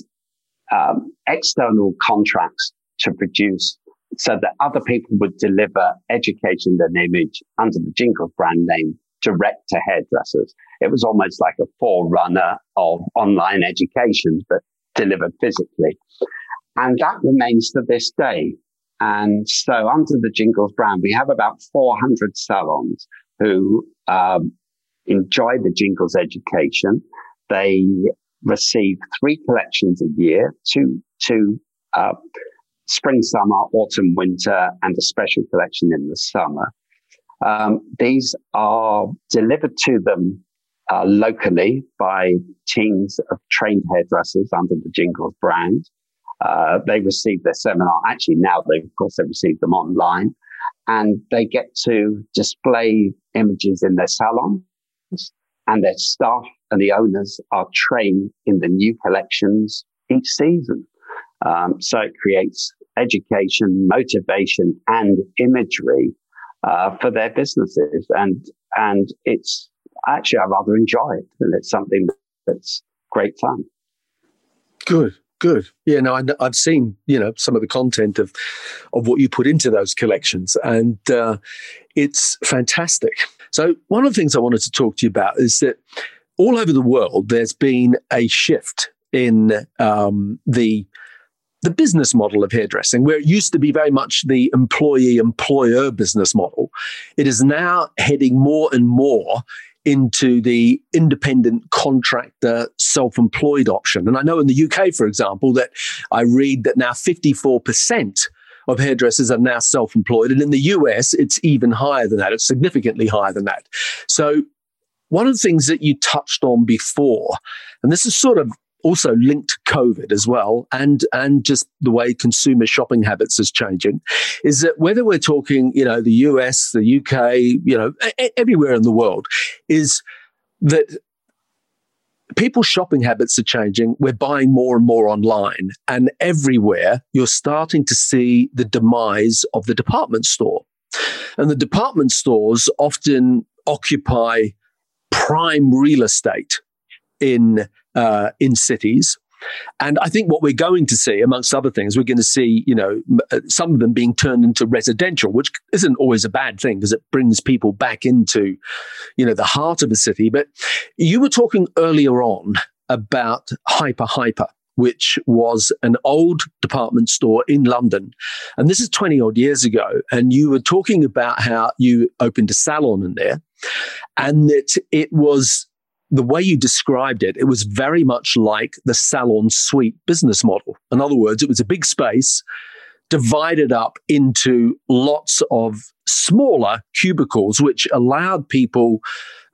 um, external contracts to produce so that other people would deliver education and image under the Jingle brand name direct to hairdressers. It was almost like a forerunner of online education, but delivered physically. And that remains to this day. And so under the Jingles brand, we have about 400 salons who um, enjoy the Jingles education. They receive three collections a year, two, two, uh, spring, summer, autumn, winter, and a special collection in the summer. Um, these are delivered to them uh, locally by teams of trained hairdressers under the Jingles brand. Uh, they receive their seminar. Actually, now they, of course, they receive them online and they get to display images in their salons and their staff and the owners are trained in the new collections each season. Um, so it creates education, motivation, and imagery uh, for their businesses, and and it's actually I rather enjoy it, and it's something that's great fun. Good. Good. Yeah, no, I, have seen you know some of the content of of what you put into those collections, and uh, it's fantastic. So one of the things I wanted to talk to you about is that all over the world there's been a shift in um, the the business model of hairdressing, where it used to be very much the employee employer business model, it is now heading more and more into the independent contractor self employed option. And I know in the UK, for example, that I read that now 54% of hairdressers are now self employed. And in the US, it's even higher than that, it's significantly higher than that. So, one of the things that you touched on before, and this is sort of also linked to COVID as well, and and just the way consumer shopping habits is changing, is that whether we're talking, you know, the US, the UK, you know, a- everywhere in the world, is that people's shopping habits are changing. We're buying more and more online, and everywhere you're starting to see the demise of the department store. And the department stores often occupy prime real estate in uh, in cities. And I think what we're going to see, amongst other things, we're going to see, you know, uh, some of them being turned into residential, which isn't always a bad thing because it brings people back into, you know, the heart of a city. But you were talking earlier on about Hyper Hyper, which was an old department store in London. And this is 20 odd years ago. And you were talking about how you opened a salon in there and that it was the way you described it, it was very much like the salon suite business model. In other words, it was a big space divided up into lots of smaller cubicles, which allowed people,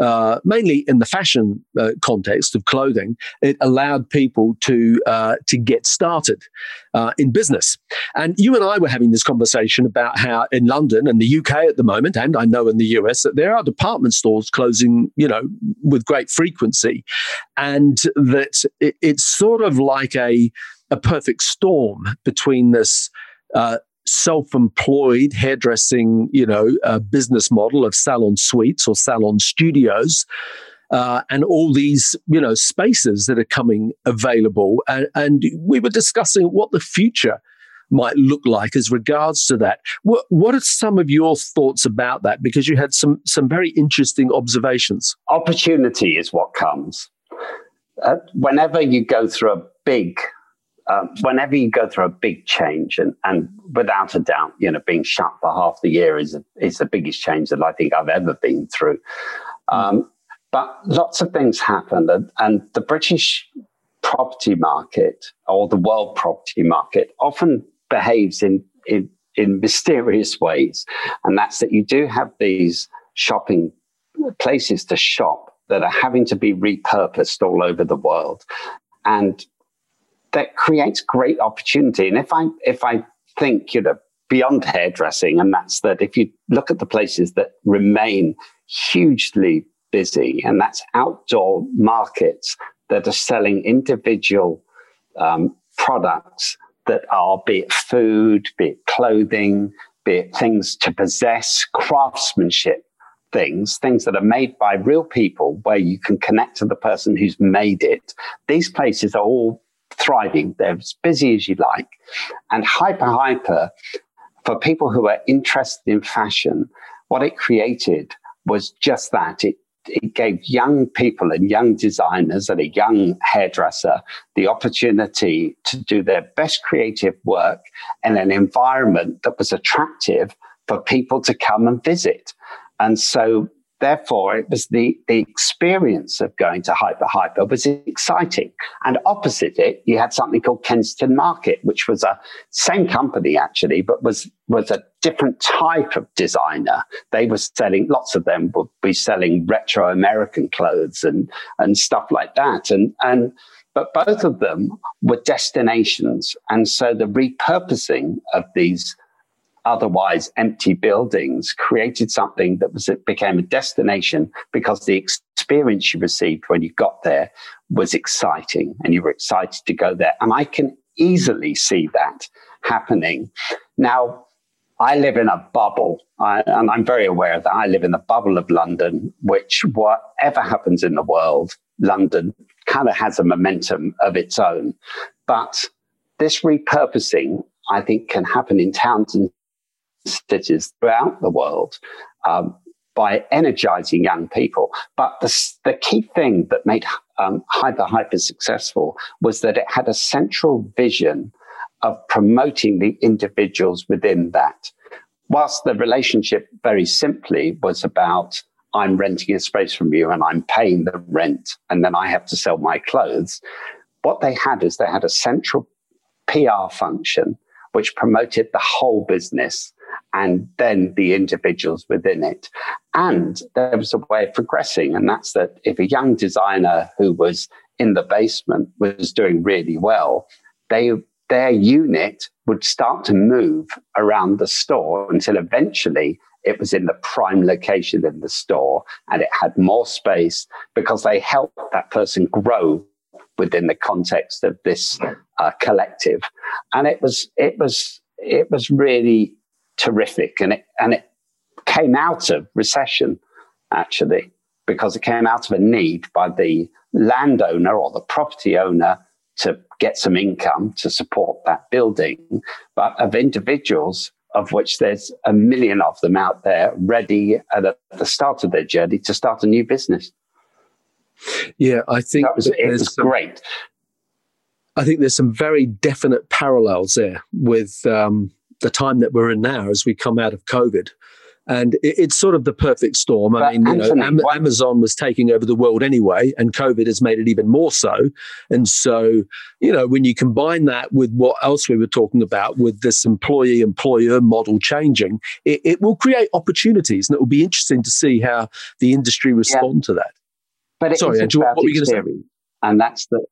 uh, mainly in the fashion uh, context of clothing, it allowed people to uh, to get started uh, in business. And you and I were having this conversation about how in London and the UK at the moment, and I know in the US that there are department stores closing, you know, with great frequency, and that it, it's sort of like a a perfect storm between this uh, self-employed hairdressing, you know, uh, business model of salon suites or salon studios. Uh, and all these, you know, spaces that are coming available, and, and, we were discussing what the future might look like as regards to that. What, what are some of your thoughts about that? Because you had some some very interesting observations. Opportunity is what comes. Uh, whenever you go through a big um, whenever you go through a big change, and, and without a doubt, you know, being shut for half the year is, is the biggest change that I think I've ever been through. Um, but lots of things happen, and, and the British property market or the world property market often behaves in, in, in mysterious ways. And that's that you do have these shopping places to shop that are having to be repurposed all over the world. And that creates great opportunity. And if I if I think, you know, beyond hairdressing, and that's that if you look at the places that remain hugely busy, and that's outdoor markets that are selling individual um, products that are, be it food, be it clothing, be it things to possess, craftsmanship things, things that are made by real people where you can connect to the person who's made it. These places are all thriving. They're as busy as you like. And Hyper Hyper, for people who are interested in fashion, what it created was just that. It it gave young people and young designers and a young hairdresser the opportunity to do their best creative work in an environment that was attractive for people to come and visit. And so Therefore, it was the, the experience of going to Hyper Hyper was exciting. And opposite it, you had something called Kensington Market, which was a same company actually, but was, was a different type of designer. They were selling, lots of them would be selling retro American clothes and, and stuff like that. And, and, but both of them were destinations. And so the repurposing of these otherwise empty buildings created something that was it became a destination because the experience you received when you got there was exciting and you were excited to go there. And i can easily see that happening. Now I live in a bubble, I, and I'm very aware that. I live in the bubble of London, which whatever happens in the world, London kind of has a momentum of its own. But this repurposing, I think, can happen in towns and cities throughout the world um, by energizing young people. But the, the key thing that made um, Hyper Hyper successful was that it had a central vision of promoting the individuals within that. Whilst the relationship very simply was about I'm renting a space from you and I'm paying the rent and then I have to sell my clothes. What they had is they had a central PR function which promoted the whole business and then the individuals within it. And there was a way of progressing, and that's that if a young designer who was in the basement was doing really well, they their unit would start to move around the store until eventually it was in the prime location in the store and it had more space because they helped that person grow within the context of this uh, collective and it was it was it was really terrific. And it, and it came out of recession, actually, because it came out of a need by the landowner or the property owner to get some income to support that building, but of individuals of which there's a million of them out there ready at the start of their journey to start a new business. Yeah, I think that was, it was some, great. I think there's some very definite parallels there with um, the time that we're in now as we come out of COVID. And it, it's sort of the perfect storm. I but mean, you know, Am- Amazon was taking over the world anyway, and COVID has made it even more so. And so, you know, when you combine that with what else we were talking about, with this employee employer model changing, it, it, will create opportunities. And it will be interesting to see how the industry respond yeah. to that. But Sorry, Andrew, what were you going to say? And that's the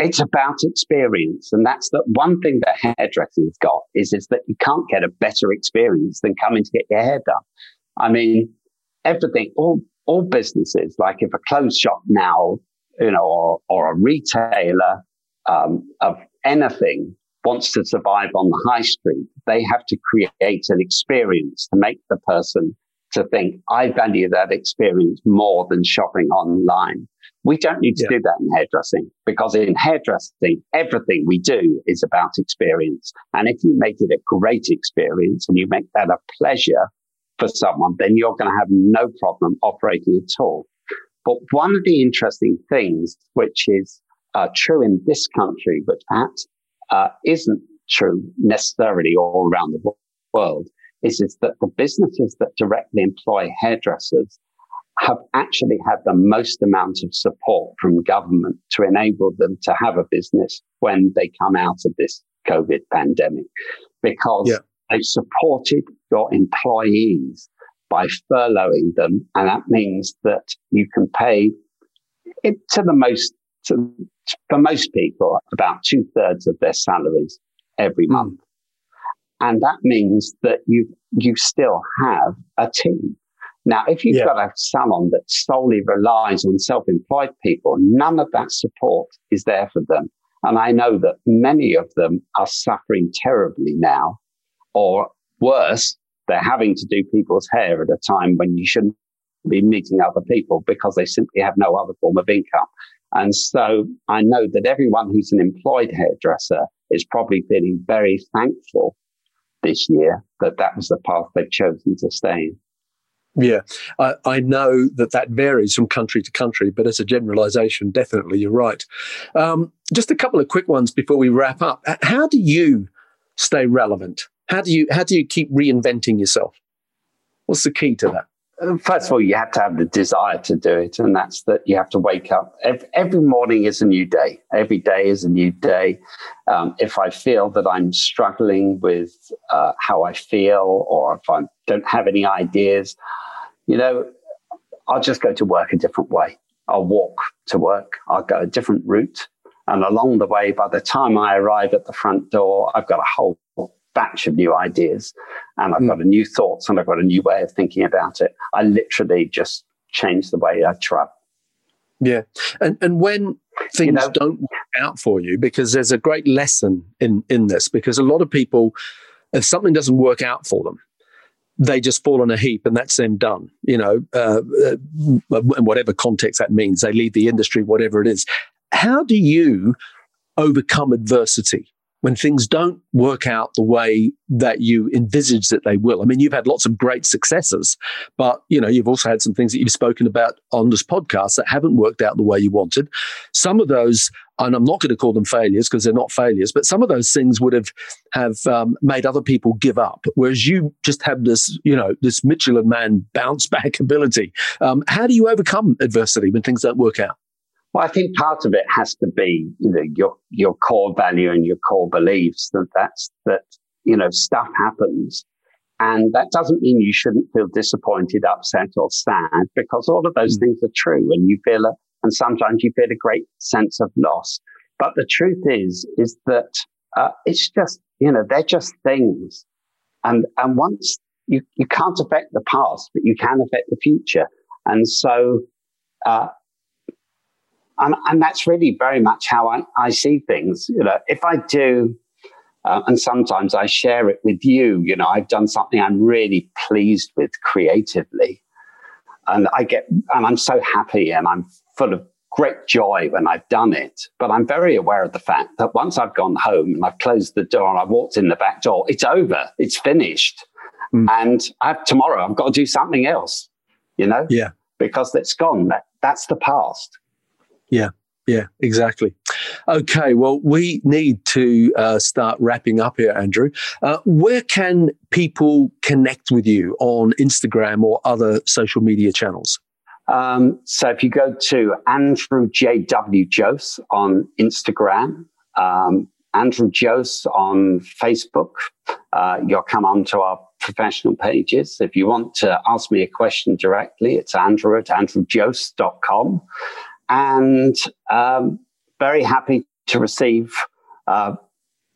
it's about experience. And that's the one thing that hairdressing's got is, is that you can't get a better experience than coming to get your hair done. I mean, everything, all, all businesses, like if a clothes shop now, you know, or, or a retailer um, of anything wants to survive on the high street, they have to create an experience to make the person to think, I value that experience more than shopping online. We don't need to yeah. do that in hairdressing because in hairdressing, everything we do is about experience. And if you make it a great experience and you make that a pleasure for someone, then you're going to have no problem operating at all. But one of the interesting things, which is uh, true in this country, but perhaps uh, isn't true necessarily all around the world, is, is that the businesses that directly employ hairdressers have actually had the most amount of support from government to enable them to have a business when they come out of this COVID pandemic because yeah. they've supported your employees by furloughing them. And that means that you can pay it to the most, to, for most people, about two thirds of their salaries every mm. month. And that means that you, you still have a team. Now, if you've yeah. got a salon that solely relies on self-employed people, none of that support is there for them. And I know that many of them are suffering terribly now, or worse, they're having to do people's hair at a time when you shouldn't be meeting other people because they simply have no other form of income. And so I know that everyone who's an employed hairdresser is probably feeling very thankful this year that that was the path they've chosen to stay in. Yeah, I, I, know that that varies from country to country, but as a generalization, definitely you're right. Um, just a couple of quick ones before we wrap up. How do you stay relevant? How do you how do you keep reinventing yourself? What's the key to that? Uh, first of all, you have to have the desire to do it, and that's that you have to wake up. Every, every morning is a new day. Every day is a new day. Um, if I feel that I'm struggling with uh, how I feel, or if I don't have any ideas, you know, I'll just go to work a different way. I'll walk to work. I'll go a different route. And along the way, by the time I arrive at the front door, I've got a whole batch of new ideas and I've mm. got a new thoughts and I've got a new way of thinking about it. I literally just change the way I travel. Yeah. And and when things you know, don't work out for you, because there's a great lesson in in this, because a lot of people, if something doesn't work out for them, they just fall on a heap and that's them done. You know, uh, uh, in whatever context that means, they leave the industry, whatever it is. How do you overcome adversity? When things don't work out the way that you envisage that they will. I mean, you've had lots of great successes, but you know, you've also had some things that you've spoken about on this podcast that haven't worked out the way you wanted. Some of those, and I'm not going to call them failures because they're not failures, but some of those things would have have um, made other people give up, whereas you just have this, you know, this Michelin man bounce back ability. Um, how do you overcome adversity when things don't work out? Well, I think part of it has to be you know, your your core value and your core beliefs that that's that you know stuff happens, and that doesn't mean you shouldn't feel disappointed, upset, or sad because all of those mm. things are true, and you feel a, and sometimes you feel a great sense of loss. But the truth is, is that uh, it's just you know they're just things, and and once you you can't affect the past, but you can affect the future, and so. Uh, and, and that's really very much how I, I see things. You know, if I do, uh, and sometimes I share it with you, you know, I've done something I'm really pleased with creatively. And I get, and I'm so happy and I'm full of great joy when I've done it. But I'm very aware of the fact that once I've gone home and I've closed the door and I've walked in the back door, it's over, it's finished. Mm. And I have, tomorrow I've got to do something else, you know? Yeah. Because it's gone. That, that's the past. Yeah, yeah, exactly. Okay, well, we need to uh, start wrapping up here, Andrew. Uh, where can people connect with you on Instagram or other social media channels? Um, so if you go to Andrew J.W. Jose on Instagram, um, Andrew Jose on Facebook, uh, you'll come onto our professional pages. If you want to ask me a question directly, it's andrew at andrewjose.com and um, very happy to receive uh,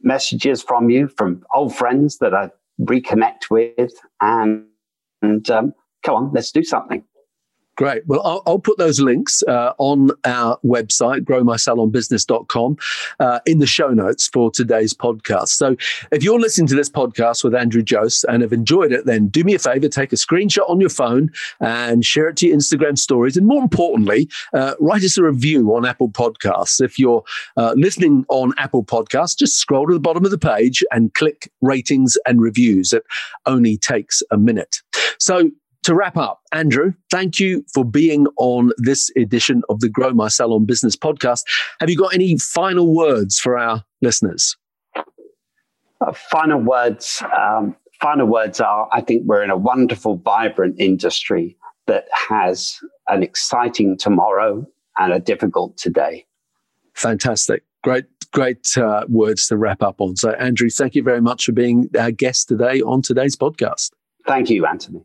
messages from you from old friends that I reconnect with, and, and um, come on, let's do something. Great. Well, I'll, I'll put those links uh, on our website, growmysalonbusiness.com, uh, in the show notes for today's podcast. So if you're listening to this podcast with Andrew Jose and have enjoyed it, then do me a favor, take a screenshot on your phone and share it to your Instagram stories. And more importantly, uh, write us a review on Apple Podcasts. If you're uh, listening on Apple Podcasts, just scroll to the bottom of the page and click ratings and reviews. It only takes a minute. So to wrap up, Andrew, thank you for being on this edition of the Grow My Salon Business podcast. Have you got any final words for our listeners? Uh, final words. Um, final words are: I think we're in a wonderful, vibrant industry that has an exciting tomorrow and a difficult today. Fantastic. Great, great uh, words to wrap up on. So, Andrew, thank you very much for being our guest today on today's podcast. Thank you, Anthony.